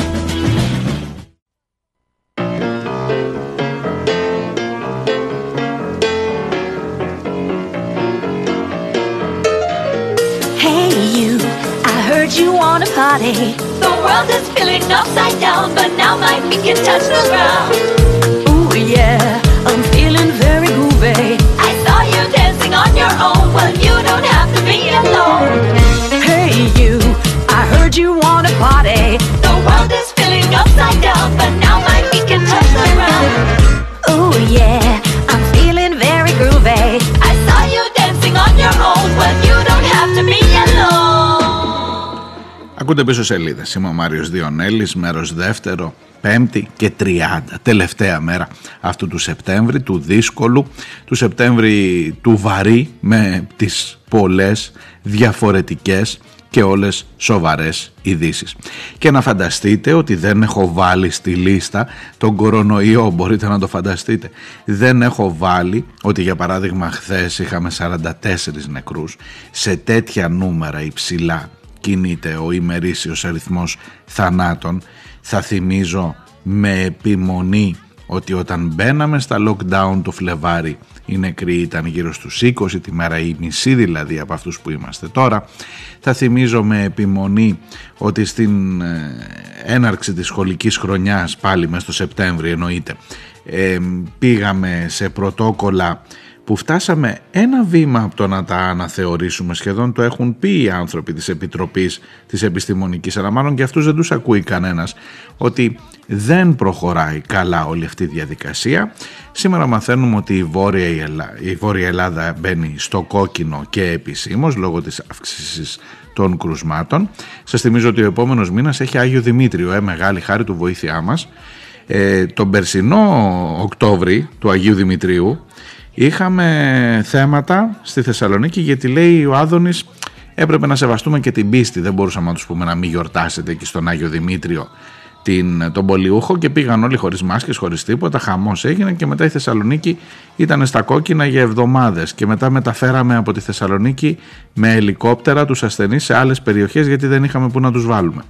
party. The world is feeling upside down, but now my feet can touch the ground. Ooh yeah, I'm feeling very groovy. I saw you dancing on your own, well you don't have to be alone. Hey you, I heard you want a party. The world is Ακούτε πίσω σελίδες. Είμαι ο Μάριος Διονέλης, μέρος δεύτερο, πέμπτη και 30. Τελευταία μέρα αυτού του Σεπτέμβρη, του δύσκολου, του Σεπτέμβρη του βαρύ με τις πολλές διαφορετικές και όλες σοβαρές ειδήσεις. Και να φανταστείτε ότι δεν έχω βάλει στη λίστα τον κορονοϊό, μπορείτε να το φανταστείτε. Δεν έχω βάλει ότι για παράδειγμα χθες είχαμε 44 νεκρούς σε τέτοια νούμερα υψηλά κινείται ο ημερήσιος αριθμός θανάτων. Θα θυμίζω με επιμονή ότι όταν μπαίναμε στα lockdown το Φλεβάρι οι νεκροί ήταν γύρω στους 20 τη μέρα ή μισή δηλαδή από αυτούς που είμαστε τώρα. Θα θυμίζω με επιμονή ότι στην ε, έναρξη της σχολικής χρονιάς πάλι μέσα στο Σεπτέμβριο εννοείται ε, πήγαμε σε πρωτόκολλα που φτάσαμε ένα βήμα από το να τα αναθεωρήσουμε. Σχεδόν το έχουν πει οι άνθρωποι της Επιτροπής της Επιστημονικής. Αλλά μάλλον και αυτούς δεν τους ακούει κανένας ότι δεν προχωράει καλά όλη αυτή η διαδικασία. Σήμερα μαθαίνουμε ότι η Βόρεια, Ελλάδα, η Βόρεια Ελλάδα μπαίνει στο κόκκινο και επισήμως λόγω της αύξησης των κρουσμάτων. Σας θυμίζω ότι ο επόμενος μήνας έχει Άγιο Δημήτριο ε, μεγάλη χάρη του βοήθειά μας. Ε, τον περσινό Οκτώβρη του Αγίου Δημητρίου Είχαμε θέματα στη Θεσσαλονίκη γιατί λέει ο Άδωνης έπρεπε να σεβαστούμε και την πίστη. Δεν μπορούσαμε να τους πούμε να μην γιορτάσετε εκεί στον Άγιο Δημήτριο την, τον Πολιούχο και πήγαν όλοι χωρίς μάσκες, χωρίς τίποτα, χαμός έγινε και μετά η Θεσσαλονίκη ήταν στα κόκκινα για εβδομάδες και μετά μεταφέραμε από τη Θεσσαλονίκη με ελικόπτερα τους ασθενείς σε άλλες περιοχές γιατί δεν είχαμε που να τους βάλουμε.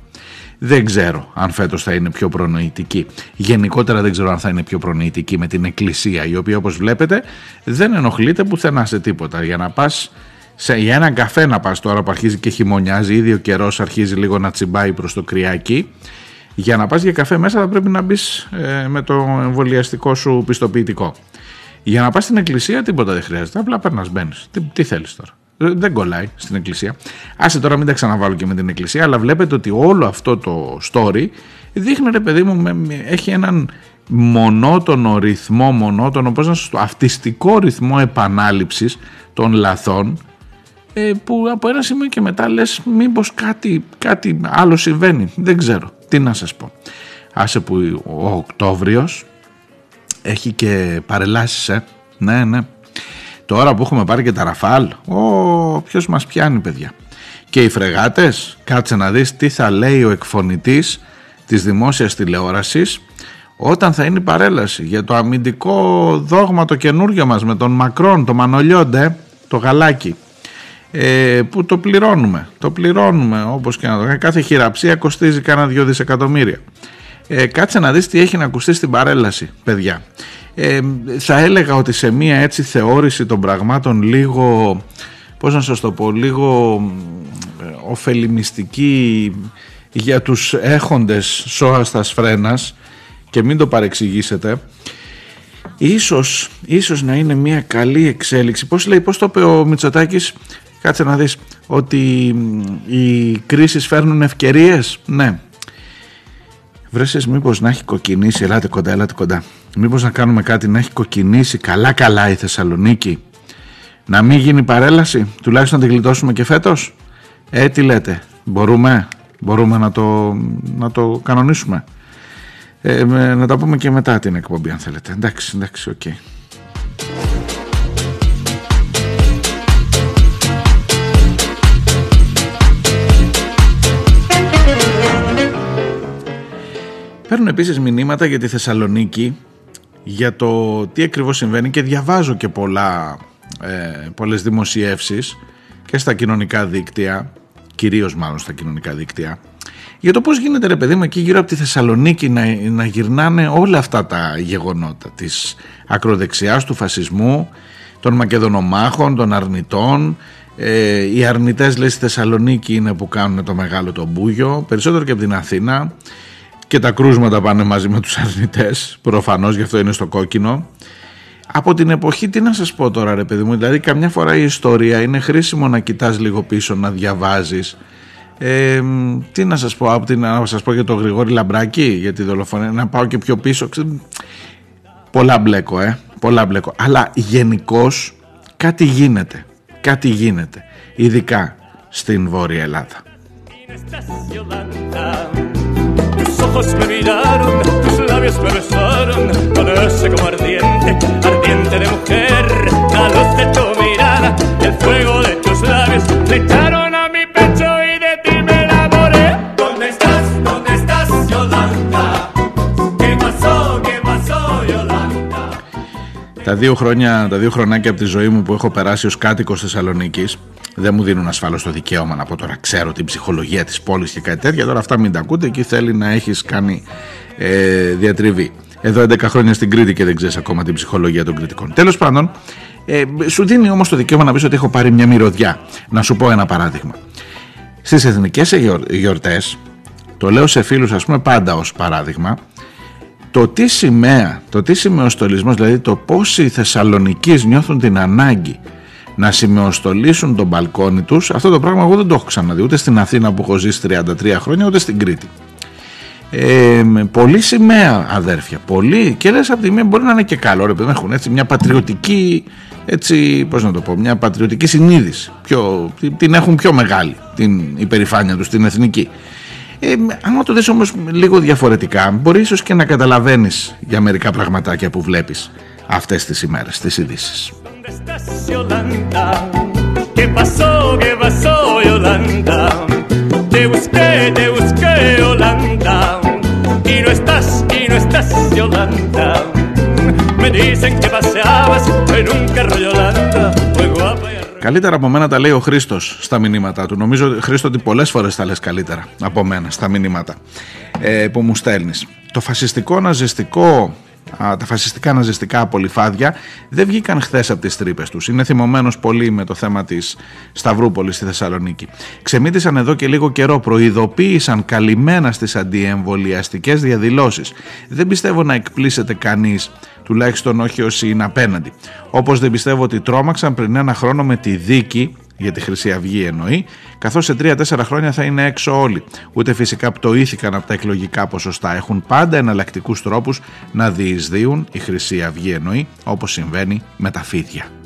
Δεν ξέρω αν φέτος θα είναι πιο προνοητική. Γενικότερα δεν ξέρω αν θα είναι πιο προνοητική με την Εκκλησία, η οποία όπως βλέπετε δεν ενοχλείται πουθενά σε τίποτα. Για να πας σε, για έναν καφέ να πας τώρα που αρχίζει και χειμωνιάζει, ήδη ο καιρός αρχίζει λίγο να τσιμπάει προς το κρυάκι, για να πας για καφέ μέσα θα πρέπει να μπεις ε, με το εμβολιαστικό σου πιστοποιητικό. Για να πας στην εκκλησία τίποτα δεν χρειάζεται, απλά περνάς μπαίνεις. Τι, τι θέλεις τώρα; Ε, δεν κολλάει στην εκκλησία. Άσε τώρα μην τα ξαναβάλω και με την εκκλησία, αλλά βλέπετε ότι όλο αυτό το story δείχνει ρε παιδί μου, έχει έναν μονότονο ρυθμό, μονότονο, πώς να σας το, αυτιστικό ρυθμό επανάληψης των λαθών ε, που από ένα σημείο και μετά λες μήπως κάτι, κάτι άλλο συμβαίνει. Δεν ξέρω. Τι να σας πω. Άσε που ο Οκτώβριος έχει και παρελάσεις, ε. Ναι, ναι. Τώρα που έχουμε πάρει και τα Ραφάλ, ο, ποιος μας πιάνει παιδιά. Και οι φρεγάτες, κάτσε να δεις τι θα λέει ο εκφωνητής της δημόσιας τηλεόρασης όταν θα είναι η παρέλαση για το αμυντικό δόγμα το καινούργιο μας με τον Μακρόν, το Μανολιόντε, το γαλάκι ε, που το πληρώνουμε. Το πληρώνουμε όπως και να το κάνει. Κάθε χειραψία κοστίζει κάνα δυο δισεκατομμύρια. Ε, κάτσε να δεις τι έχει να ακουστεί στην παρέλαση, παιδιά. Ε, θα έλεγα ότι σε μία έτσι θεώρηση των πραγμάτων λίγο, πώς να σας το πω, λίγο ωφελημιστική για τους έχοντες σώαστας φρένας και μην το παρεξηγήσετε ίσως, ίσως να είναι μια καλή εξέλιξη πώς λέει, πώς το είπε ο Μητσοτάκης; Κάτσε να δεις ότι οι κρίσεις φέρνουν ευκαιρίες ναι Βρέσες μήπως να έχει κοκκινήσει, ελάτε κοντά, ελάτε κοντά. Μήπως να κάνουμε κάτι να έχει κοκκινήσει καλά καλά η Θεσσαλονίκη. Να μην γίνει παρέλαση, τουλάχιστον να την γλιτώσουμε και φέτος. Ε, τι λέτε, μπορούμε, μπορούμε να το, να το κανονίσουμε. Ε, να τα πούμε και μετά την εκπομπή αν θέλετε. Εντάξει, εντάξει, οκ. Okay. Παίρνουν επίσης μηνύματα για τη Θεσσαλονίκη για το τι ακριβώς συμβαίνει και διαβάζω και πολλά, ε, πολλές δημοσιεύσεις και στα κοινωνικά δίκτυα, κυρίως μάλλον στα κοινωνικά δίκτυα, για το πώς γίνεται ρε παιδί μου εκεί γύρω από τη Θεσσαλονίκη να, να γυρνάνε όλα αυτά τα γεγονότα της ακροδεξιάς, του φασισμού, των Μακεδονομάχων, των αρνητών. Ε, οι αρνητές λέει στη Θεσσαλονίκη είναι που κάνουν το μεγάλο το μπούγιο, περισσότερο και από την Αθήνα και τα κρούσματα πάνε μαζί με τους αρνητές, προφανώς γι' αυτό είναι στο κόκκινο. Από την εποχή, τι να σας πω τώρα ρε παιδί μου, δηλαδή καμιά φορά η ιστορία είναι χρήσιμο να κοιτάς λίγο πίσω, να διαβάζεις, ε, τι να σας πω, από την, να σας πω για τον Γρηγόρη Λαμπράκη, για τη δολοφονία, να πάω και πιο πίσω. Πολλά μπλέκω, ε, πολλά μπλέκω. Αλλά γενικώς κάτι γίνεται, κάτι γίνεται, ειδικά στην Βόρεια Ελλάδα. Ojos me miraron, tus labios me besaron, con ese como ardiente, ardiente de mujer, la luz de tu mirada, el fuego de tus labios, le echaron a Τα δύο χρόνια, τα δύο χρονάκια από τη ζωή μου που έχω περάσει ως κάτοικος Θεσσαλονίκης δεν μου δίνουν ασφαλώ το δικαίωμα να πω τώρα ξέρω την ψυχολογία της πόλης και κάτι τέτοια. Τώρα αυτά μην τα ακούτε, εκεί θέλει να έχεις κάνει ε, διατριβή. Εδώ 11 χρόνια στην Κρήτη και δεν ξέρεις ακόμα την ψυχολογία των κριτικών. Τέλος πάντων, ε, σου δίνει όμως το δικαίωμα να πεις ότι έχω πάρει μια μυρωδιά. Να σου πω ένα παράδειγμα. Στις εθνικές γιορτές, το λέω σε φίλους ας πούμε πάντα ως παράδειγμα, το τι σημαία, το τι σημεοστολισμός, δηλαδή το πόσοι Θεσσαλονικείς νιώθουν την ανάγκη να σημειοστολίσουν τον μπαλκόνι τους αυτό το πράγμα εγώ δεν το έχω ξαναδεί ούτε στην Αθήνα που έχω ζήσει 33 χρόνια ούτε στην Κρήτη. Ε, πολύ σημαία αδέρφια πολύ. Και λες από τη μία μπορεί να είναι και καλό ρε παιδί έχουν έτσι μια πατριωτική έτσι πώς να το πω μια πατριωτική συνείδηση πιο, την έχουν πιο μεγάλη την υπερηφάνεια τους την εθνική ε, αν το δεις όμως λίγο διαφορετικά μπορείς ίσως και να καταλαβαίνεις για μερικά πραγματάκια που βλέπεις αυτές τις ημέρες, τις ειδήσεις. Καλύτερα από μένα τα λέει ο Χρήστος στα μηνύματα του. Νομίζω, Χρήστο, ότι πολλές φορές τα λες καλύτερα από μένα στα μηνύματα ε, που μου στέλνεις. Το φασιστικό ναζιστικό τα φασιστικά ναζιστικά απολυφάδια δεν βγήκαν χθες από τις τρύπες τους. Είναι θυμωμένος πολύ με το θέμα της Σταυρούπολης στη Θεσσαλονίκη. Ξεμήτησαν εδώ και λίγο καιρό, προειδοποίησαν καλυμμένα στις αντιεμβολιαστικές διαδηλώσεις. Δεν πιστεύω να εκπλήσεται κανείς, τουλάχιστον όχι όσοι είναι απέναντι. Όπως δεν πιστεύω ότι τρόμαξαν πριν ένα χρόνο με τη δίκη για τη Χρυσή Αυγή εννοεί, καθώς σε 3-4 χρόνια θα είναι έξω όλοι. Ούτε φυσικά πτωήθηκαν από τα εκλογικά ποσοστά. Έχουν πάντα εναλλακτικούς τρόπους να διεισδύουν, η Χρυσή Αυγή εννοεί, όπως συμβαίνει με τα φίδια.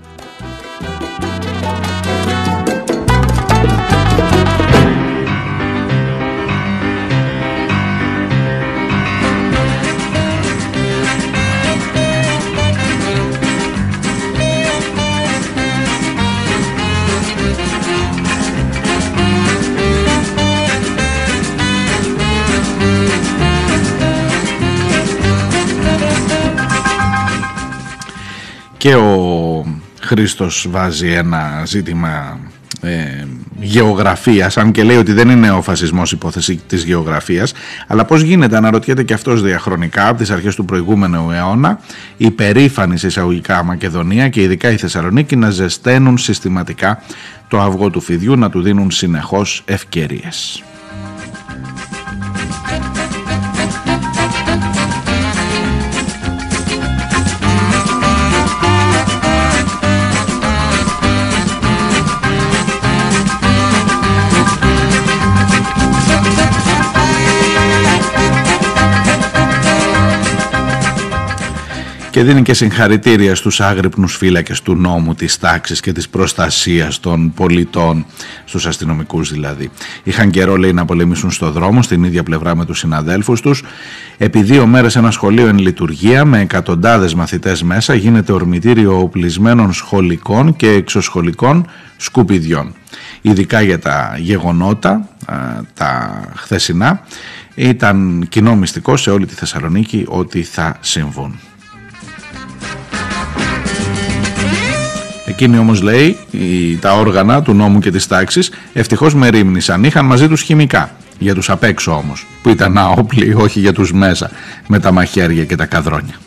Και ο Χρήστος βάζει ένα ζήτημα ε, γεωγραφίας αν και λέει ότι δεν είναι ο φασισμός υπόθεση της γεωγραφίας αλλά πως γίνεται αναρωτιέται και αυτός διαχρονικά από τις αρχές του προηγούμενου αιώνα η περήφανη σε εισαγωγικά Μακεδονία και ειδικά η Θεσσαλονίκη να ζεσταίνουν συστηματικά το αυγό του φιδιού να του δίνουν συνεχώς ευκαιρίες. Και δίνει και συγχαρητήρια στους άγρυπνους φύλακες του νόμου, της τάξης και της προστασίας των πολιτών, στους αστυνομικούς δηλαδή. Είχαν καιρό λέει να πολεμήσουν στο δρόμο, στην ίδια πλευρά με τους συναδέλφους τους. Επί δύο μέρες ένα σχολείο εν λειτουργία με εκατοντάδες μαθητές μέσα γίνεται ορμητήριο οπλισμένων σχολικών και εξωσχολικών σκουπιδιών. Ειδικά για τα γεγονότα, τα χθεσινά, ήταν κοινό μυστικό σε όλη τη Θεσσαλονίκη ότι θα συμβούν. Εκείνοι όμως λέει τα όργανα του νόμου και της τάξης ευτυχώς με ρίμνησαν. Είχαν μαζί τους χημικά. Για τους απ' έξω όμως που ήταν άοπλοι όχι για τους μέσα με τα μαχαίρια και τα καδρόνια.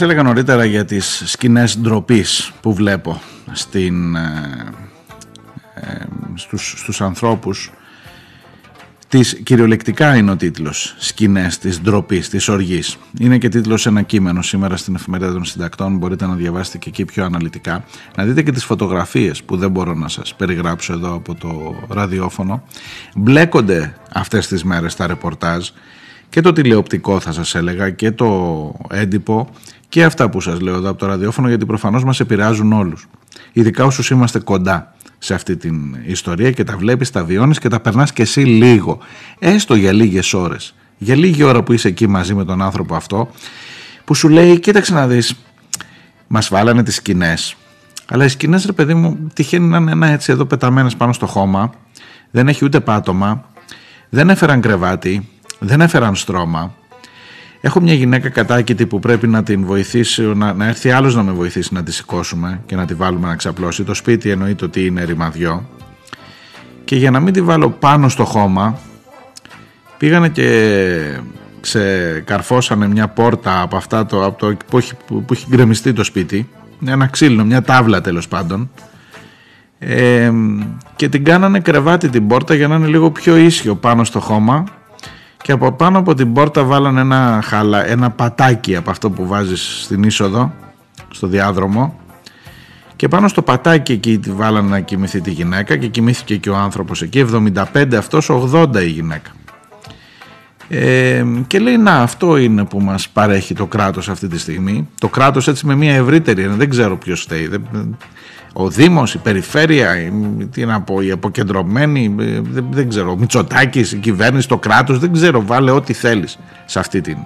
Σας έλεγα νωρίτερα για τις σκηνές ντροπής που βλέπω στην, ε, ε, στους, στους ανθρώπους της, κυριολεκτικά είναι ο τίτλος «Σκηνές της ντροπής, της οργής». Είναι και τίτλος ένα κείμενο σήμερα στην εφημερίδα των συντακτών, μπορείτε να διαβάσετε και εκεί πιο αναλυτικά. Να δείτε και τις φωτογραφίες που δεν μπορώ να σας περιγράψω εδώ από το ραδιόφωνο. Μπλέκονται αυτές τις μέρες τα ρεπορτάζ και το τηλεοπτικό θα σας έλεγα και το έντυπο και αυτά που σας λέω εδώ από το ραδιόφωνο γιατί προφανώς μας επηρεάζουν όλους. Ειδικά όσους είμαστε κοντά σε αυτή την ιστορία και τα βλέπεις, τα βιώνεις και τα περνάς και εσύ λίγο. Έστω για λίγες ώρες. Για λίγη ώρα που είσαι εκεί μαζί με τον άνθρωπο αυτό που σου λέει κοίταξε να δεις μας βάλανε τις σκηνές. Αλλά οι σκηνές, ρε παιδί μου, τυχαίνει να είναι ένα έτσι εδώ πεταμένες πάνω στο χώμα. Δεν έχει ούτε πάτωμα. Δεν έφεραν κρεβάτι. Δεν έφεραν στρώμα. Έχω μια γυναίκα κατάκητη που πρέπει να την βοηθήσει, να, να έρθει άλλος να με βοηθήσει να τη σηκώσουμε και να τη βάλουμε να ξαπλώσει. Το σπίτι εννοείται ότι είναι ρημαδιό. Και για να μην τη βάλω πάνω στο χώμα, πήγανε και ξεκαρφώσανε μια πόρτα από αυτά το, από το, που, έχει, που, έχει γκρεμιστεί το σπίτι, ένα ξύλινο, μια τάβλα τέλος πάντων, ε, και την κάνανε κρεβάτι την πόρτα για να είναι λίγο πιο ίσιο πάνω στο χώμα και από πάνω από την πόρτα βάλανε ένα, χαλα, ένα πατάκι από αυτό που βάζεις στην είσοδο στο διάδρομο. Και πάνω στο πατάκι εκεί τη βάλανε να κοιμηθεί τη γυναίκα και κοιμήθηκε και ο άνθρωπος εκεί. 75 αυτός 80 η γυναίκα. Ε, και λέει να αυτό είναι που μας παρέχει το κράτος αυτή τη στιγμή. Το κράτος έτσι με μια ευρύτερη δεν ξέρω ποιος φταίει ο Δήμος, η Περιφέρεια, τι να πω, οι αποκεντρωμένοι, ε, δεν, δεν ξέρω, ο Μητσοτάκης, η κυβέρνηση, το κράτος, δεν ξέρω, βάλε ό,τι θέλεις σε αυτή την.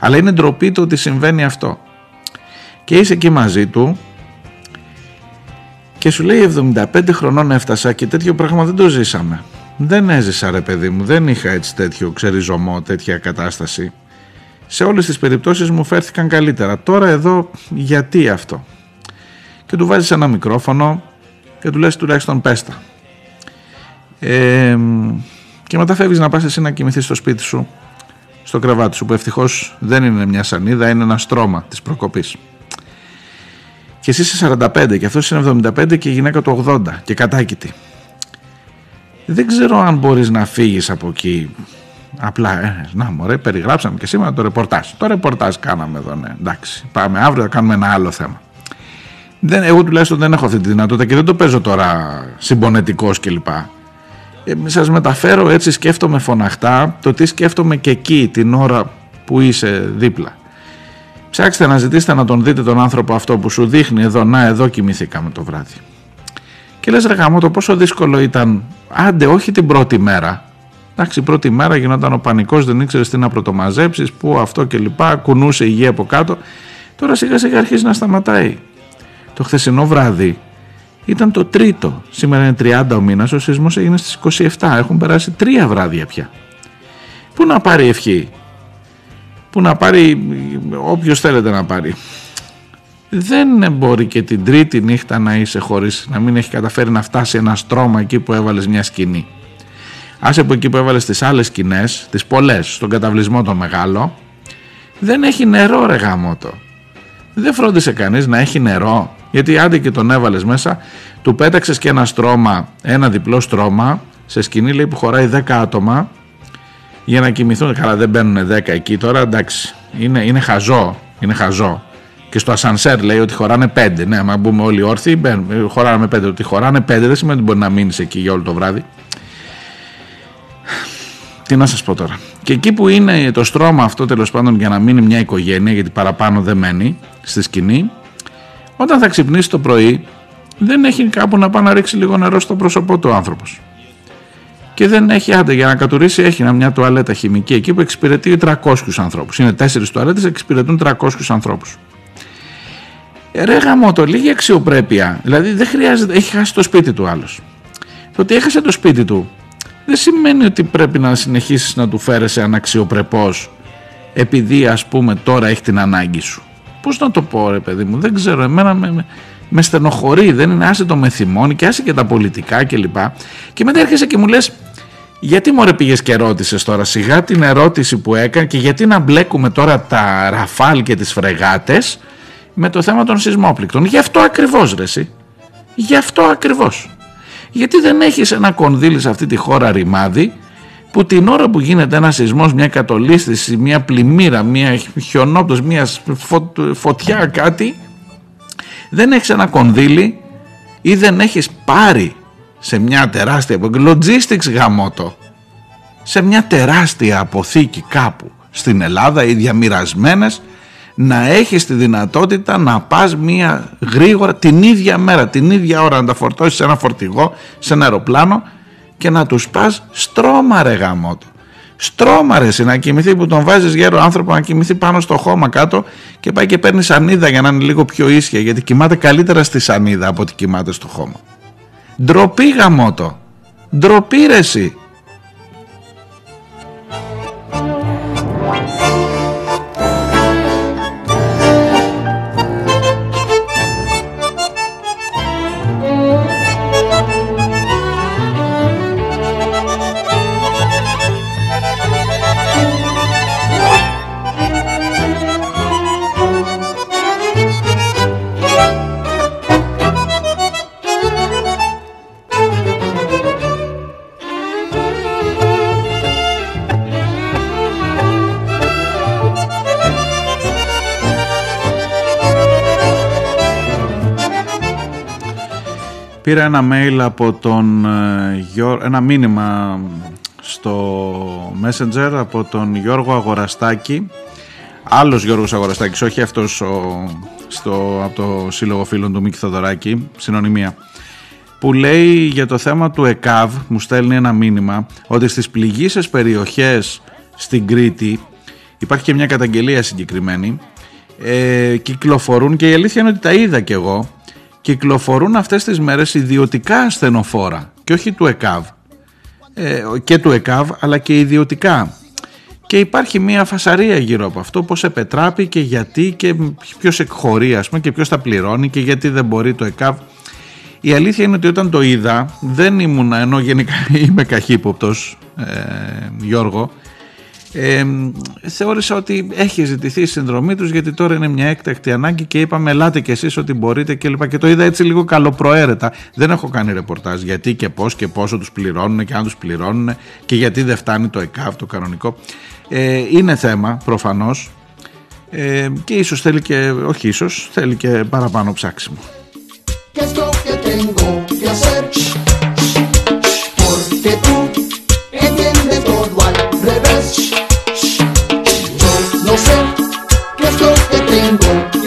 Αλλά είναι ντροπή το ότι συμβαίνει αυτό. Και είσαι εκεί μαζί του και σου λέει 75 χρονών έφτασα και τέτοιο πράγμα δεν το ζήσαμε. Δεν έζησα ρε παιδί μου, δεν είχα έτσι τέτοιο ξεριζωμό, τέτοια κατάσταση. Σε όλες τις περιπτώσεις μου φέρθηκαν καλύτερα. Τώρα εδώ γιατί αυτό και του βάζεις ένα μικρόφωνο και του λες τουλάχιστον πέστα. Ε, και μετά φεύγεις να πας εσύ να κοιμηθείς στο σπίτι σου, στο κρεβάτι σου, που ευτυχώς δεν είναι μια σανίδα, είναι ένα στρώμα της προκοπής. Και εσύ είσαι 45 και αυτός είναι 75 και η γυναίκα του 80 και κατάκητη. Δεν ξέρω αν μπορείς να φύγεις από εκεί Απλά, ε, να μωρέ, περιγράψαμε και σήμερα το ρεπορτάζ. Το ρεπορτάζ κάναμε εδώ, ναι. Εντάξει, πάμε αύριο, θα κάνουμε ένα άλλο θέμα. Δεν, εγώ τουλάχιστον δεν έχω αυτή τη δυνατότητα και δεν το παίζω τώρα συμπονετικός κλπ. Ε, σας μεταφέρω έτσι σκέφτομαι φωναχτά το τι σκέφτομαι και εκεί την ώρα που είσαι δίπλα. Ψάξτε να ζητήσετε να τον δείτε τον άνθρωπο αυτό που σου δείχνει εδώ, να εδώ κοιμηθήκαμε το βράδυ. Και λες ρε γάμο το πόσο δύσκολο ήταν, άντε όχι την πρώτη μέρα. Εντάξει, πρώτη μέρα γινόταν ο πανικός, δεν ήξερες τι να πρωτομαζέψεις, που αυτό και λοιπά, κουνούσε η γη από κάτω. Τώρα σιγά σιγά αρχίζει να σταματάει. Το χθεσινό βράδυ ήταν το τρίτο. Σήμερα είναι 30 ο μήνας, ο σεισμός έγινε στις 27. Έχουν περάσει τρία βράδια πια. Πού να πάρει ευχή; Πού να πάρει όποιος θέλετε να πάρει. Δεν μπορεί και την τρίτη νύχτα να είσαι χωρίς να μην έχει καταφέρει να φτάσει ένα στρώμα εκεί που έβαλες μια σκηνή. Άσε από εκεί που έβαλες τις άλλες σκηνές, τις πολλές, στον καταβλισμό το μεγάλο, δεν έχει νερό ρε γαμότο. Δεν φρόντισε κανείς να έχει νερό, γιατί άντε και τον έβαλες μέσα, του πέταξες και ένα στρώμα, ένα διπλό στρώμα, σε σκηνή λέει που χωράει 10 άτομα, για να κοιμηθούν. Καλά, δεν μπαίνουν 10 εκεί τώρα, εντάξει. Είναι, είναι χαζό. Είναι χαζό. Και στο ασανσέρ λέει ότι χωράνε 5. Ναι, άμα μπούμε όλοι όρθιοι, μπαίνουν, χωράνε 5. Ότι χωράνε 5 δεν σημαίνει ότι μπορεί να μείνεις εκεί για όλο το βράδυ. Τι να σας πω τώρα. Και εκεί που είναι το στρώμα αυτό τέλος πάντων για να μείνει μια οικογένεια, γιατί παραπάνω δεν μένει στη σκηνή, όταν θα ξυπνήσει το πρωί, δεν έχει κάπου να πάει να ρίξει λίγο νερό στο πρόσωπό του άνθρωπος και δεν έχει άντε για να κατουρίσει έχει μια τουαλέτα χημική εκεί που εξυπηρετεί 300 ανθρώπους. Είναι τέσσερις τουαλέτες, εξυπηρετούν 300 ανθρώπους. Ε, ρε γαμώτο, λίγη αξιοπρέπεια. Δηλαδή δεν χρειάζεται, έχει χάσει το σπίτι του άλλος. Το ότι έχασε το σπίτι του δεν σημαίνει ότι πρέπει να συνεχίσεις να του φέρεσαι αναξιοπρεπώς επειδή ας πούμε τώρα έχει την ανάγκη σου. Πώς να το πω ρε παιδί μου, δεν ξέρω, εμένα με, με, με στενοχωρεί, δεν είναι άσε το με θυμώνει και άσε και τα πολιτικά κλπ. Και, και μετά έρχεσαι και μου λες γιατί μωρέ πήγες και ρώτησες τώρα σιγά την ερώτηση που έκανε και γιατί να μπλέκουμε τώρα τα ραφάλ και τις φρεγάτες με το θέμα των σεισμόπληκτων. Γι' αυτό ακριβώς ρε εσύ. Γι' αυτό ακριβώς. Γιατί δεν έχεις ένα κονδύλι σε αυτή τη χώρα ρημάδι που την ώρα που γίνεται ένας σεισμός, μια κατολίσθηση, μια πλημμύρα, μια χιονόπτωση, μια φωτιά κάτι δεν έχεις ένα κονδύλι ή δεν έχεις πάρει σε μια τεράστια logistics γαμότο σε μια τεράστια αποθήκη κάπου στην Ελλάδα ή διαμοιρασμένες να έχεις τη δυνατότητα να πας μια γρήγορα την ίδια μέρα, την ίδια ώρα να τα φορτώσεις σε ένα φορτηγό, σε ένα αεροπλάνο και να τους πας στρώμα ρε γαμότο. Στρώμα ρε να κοιμηθεί που τον βάζεις γέρο άνθρωπο να κοιμηθεί πάνω στο χώμα κάτω και πάει και παίρνεις σανίδα για να είναι λίγο πιο ίσια γιατί κοιμάται καλύτερα στη σανίδα από ότι κοιμάται στο χώμα. Ντροπή γαμότο. Ντροπή ρε εσύ. Πήρα ένα mail από τον ε, ένα μήνυμα στο Messenger από τον Γιώργο Αγοραστάκη. Άλλος Γιώργος Αγοραστάκης, όχι αυτός ο, στο, από το Σύλλογο Φίλων του Μίκη Θοδωράκη, συνωνυμία. Που λέει για το θέμα του ΕΚΑΒ, μου στέλνει ένα μήνυμα ότι στις πληγήσεις περιοχές στην Κρήτη υπάρχει και μια καταγγελία συγκεκριμένη ε, κυκλοφορούν και η αλήθεια είναι ότι τα είδα κι εγώ κυκλοφορούν αυτές τις μέρες ιδιωτικά ασθενοφόρα και όχι του ΕΚΑΒ. Ε, και του ΕΚΑΒ αλλά και ιδιωτικά. Και υπάρχει μια φασαρία γύρω από αυτό πώς επετράπει και γιατί και ποιος εκχωρεί ας πούμε και ποιος τα πληρώνει και γιατί δεν μπορεί το ΕΚΑΒ. Η αλήθεια είναι ότι όταν το είδα δεν ήμουν ενώ γενικά είμαι καχύποπτος ε, Γιώργο ε, θεώρησα ότι έχει ζητηθεί η συνδρομή τους γιατί τώρα είναι μια έκτακτη ανάγκη και είπαμε ελάτε κι εσείς ότι μπορείτε και λοιπά και το είδα έτσι λίγο καλοπροαίρετα. Δεν έχω κάνει ρεπορτάζ γιατί και πώς και πόσο τους πληρώνουν και αν τους πληρώνουν και γιατί δεν φτάνει το ΕΚΑΒ το κανονικό. Ε, είναι θέμα προφανώς. Ε, και ίσως θέλει και όχι ίσως θέλει και παραπάνω ψάξιμο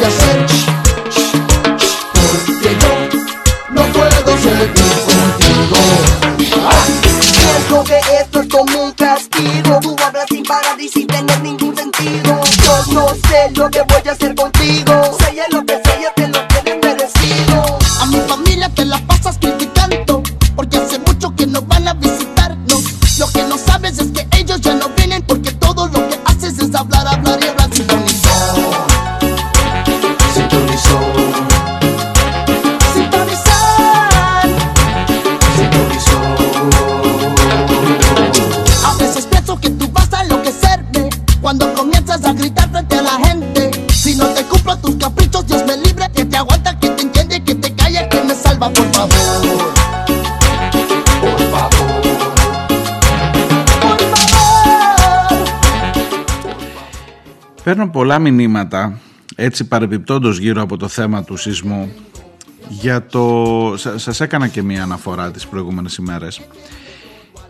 hacer. Porque yo no puedo seguir contigo. Siento que esto es como un castigo. Tú hablas sin parar y sin tener ningún sentido. Yo no sé lo que voy a hacer contigo. Παίρνω πολλά μηνύματα έτσι παρεπιπτόντως γύρω από το θέμα του σεισμού για το... σα- Σας έκανα και μία αναφορά τις προηγούμενες ημέρες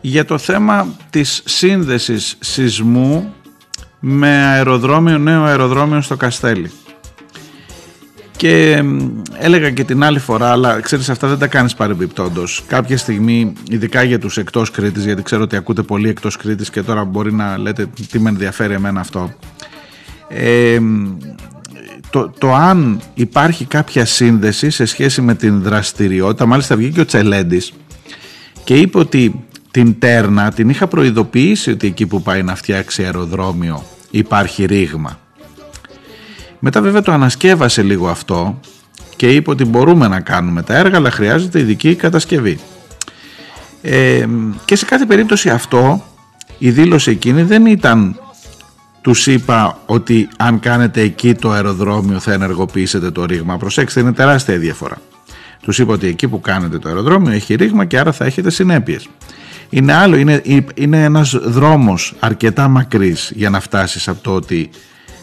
για το θέμα της σύνδεσης σεισμού με αεροδρόμιο, νέο αεροδρόμιο στο Καστέλι. Και μ, έλεγα και την άλλη φορά, αλλά ξέρεις αυτά δεν τα κάνεις παρεμπιπτόντως. Κάποια στιγμή, ειδικά για τους εκτός Κρήτης, γιατί ξέρω ότι ακούτε πολύ εκτός Κρήτης και τώρα μπορεί να λέτε τι με ενδιαφέρει εμένα αυτό. Ε, μ, το, το αν υπάρχει κάποια σύνδεση σε σχέση με την δραστηριότητα, μάλιστα βγήκε ο Τσελέντης και είπε ότι την Τέρνα την είχα προειδοποιήσει ότι εκεί που πάει να φτιάξει αεροδρόμιο υπάρχει ρήγμα. Μετά βέβαια το ανασκεύασε λίγο αυτό και είπε ότι μπορούμε να κάνουμε τα έργα αλλά χρειάζεται ειδική κατασκευή. Ε, και σε κάθε περίπτωση αυτό η δήλωση εκείνη δεν ήταν τους είπα ότι αν κάνετε εκεί το αεροδρόμιο θα ενεργοποιήσετε το ρήγμα. Προσέξτε είναι τεράστια η διαφορά. Τους είπα ότι εκεί που κάνετε το αεροδρόμιο έχει ρήγμα και άρα θα έχετε συνέπειες. Είναι άλλο, είναι, είναι ένας δρόμος αρκετά μακρύς για να φτάσεις από το ότι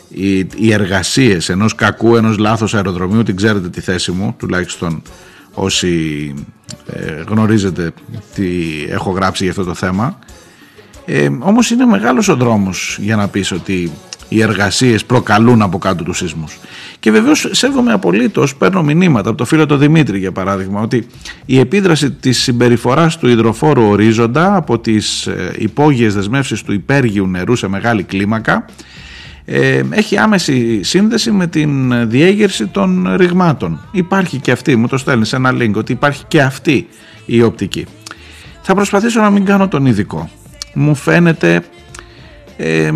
οι, οι εργασίες ενός κακού, ενός λάθος αεροδρομίου, την ξέρετε τη θέση μου, τουλάχιστον όσοι ε, γνωρίζετε τι έχω γράψει για αυτό το θέμα, ε, όμως είναι μεγάλος ο δρόμος για να πεις ότι οι εργασίες προκαλούν από κάτω τους σεισμούς. Και βεβαίως σέβομαι απολύτως, παίρνω μηνύματα από το φίλο του Δημήτρη για παράδειγμα, ότι η επίδραση της συμπεριφοράς του υδροφόρου ορίζοντα από τις ε, υπόγειες δεσμεύσεις του υπέργειου νερού σε μεγάλη κλίμακα ε, έχει άμεση σύνδεση με την διέγερση των ρηγμάτων. Υπάρχει και αυτή, μου το στέλνει σε ένα link, ότι υπάρχει και αυτή η οπτική. Θα προσπαθήσω να μην κάνω τον ειδικό. Μου φαίνεται ε,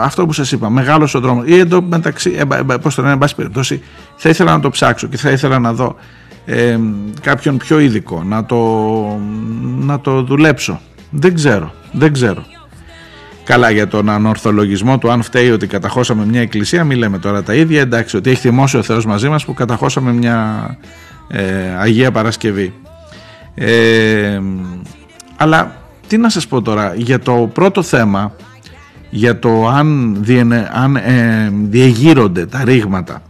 αυτό που σας είπα, μεγάλος ο δρόμος ή εδώ μεταξύ, ε, ε, πώς το λένε, εν πάση περιπτώσει, θα ήθελα να το ψάξω και θα ήθελα να δω ε, κάποιον πιο ειδικό, να το, να το δουλέψω. Δεν ξέρω, δεν ξέρω. Καλά για τον ανορθολογισμό του αν φταίει ότι καταχώσαμε μια εκκλησία μην λέμε τώρα τα ίδια εντάξει ότι έχει θυμώσει ο Θεός μαζί μας που καταχώσαμε μια ε, Αγία Παρασκευή ε, αλλά τι να σας πω τώρα για το πρώτο θέμα για το αν, διενε, αν ε, διεγείρονται τα ρήγματα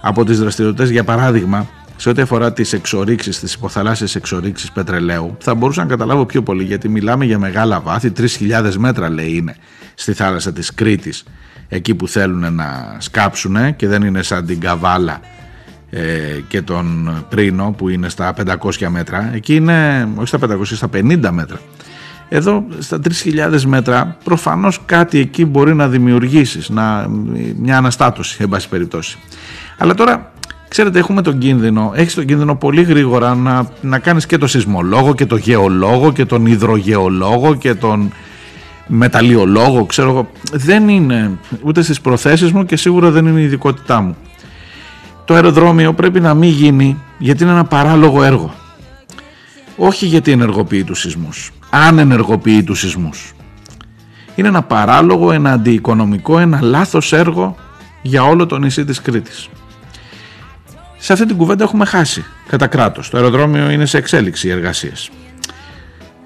από τις δραστηριότητες για παράδειγμα σε ό,τι αφορά τις εξορίξεις, τις υποθαλάσσιες εξορίξεις πετρελαίου θα μπορούσα να καταλάβω πιο πολύ γιατί μιλάμε για μεγάλα βάθη 3.000 μέτρα λέει είναι στη θάλασσα της Κρήτης εκεί που θέλουν να σκάψουν και δεν είναι σαν την Καβάλα ε, και τον Πρίνο που είναι στα 500 μέτρα. Εκεί είναι όχι στα 500 στα 50 μέτρα εδώ στα 3.000 μέτρα προφανώς κάτι εκεί μπορεί να δημιουργήσεις να, μια αναστάτωση εν πάση περιπτώσει. Αλλά τώρα ξέρετε έχουμε τον κίνδυνο έχεις τον κίνδυνο πολύ γρήγορα να, να κάνεις και το σεισμολόγο και το γεωλόγο και τον υδρογεωλόγο και τον μεταλλιολόγο ξέρω εγώ. Δεν είναι ούτε στις προθέσεις μου και σίγουρα δεν είναι η ειδικότητά μου. Το αεροδρόμιο πρέπει να μην γίνει γιατί είναι ένα παράλογο έργο. Όχι γιατί ενεργοποιεί τους σεισμούς αν ενεργοποιεί τους σεισμούς είναι ένα παράλογο, ένα αντιοικονομικό, ένα λάθος έργο για όλο το νησί της Κρήτης σε αυτή την κουβέντα έχουμε χάσει κατά κράτος το αεροδρόμιο είναι σε εξέλιξη οι εργασίες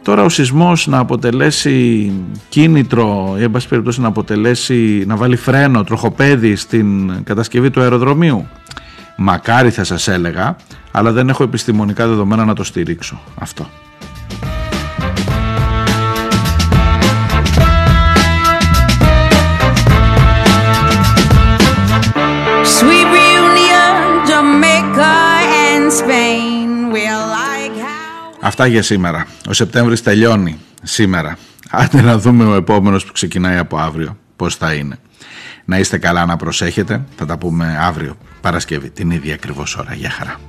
Τώρα ο σεισμός να αποτελέσει κίνητρο ή εν πάση περιπτώσει να αποτελέσει, να βάλει φρένο, τροχοπέδι στην κατασκευή του αεροδρομίου. Μακάρι θα σας έλεγα, αλλά δεν έχω επιστημονικά δεδομένα να το στηρίξω αυτό. Αυτά για σήμερα. Ο Σεπτέμβρης τελειώνει σήμερα. Άντε να δούμε ο επόμενος που ξεκινάει από αύριο πώς θα είναι. Να είστε καλά να προσέχετε. Θα τα πούμε αύριο Παρασκευή την ίδια ακριβώς ώρα. Γεια χαρά.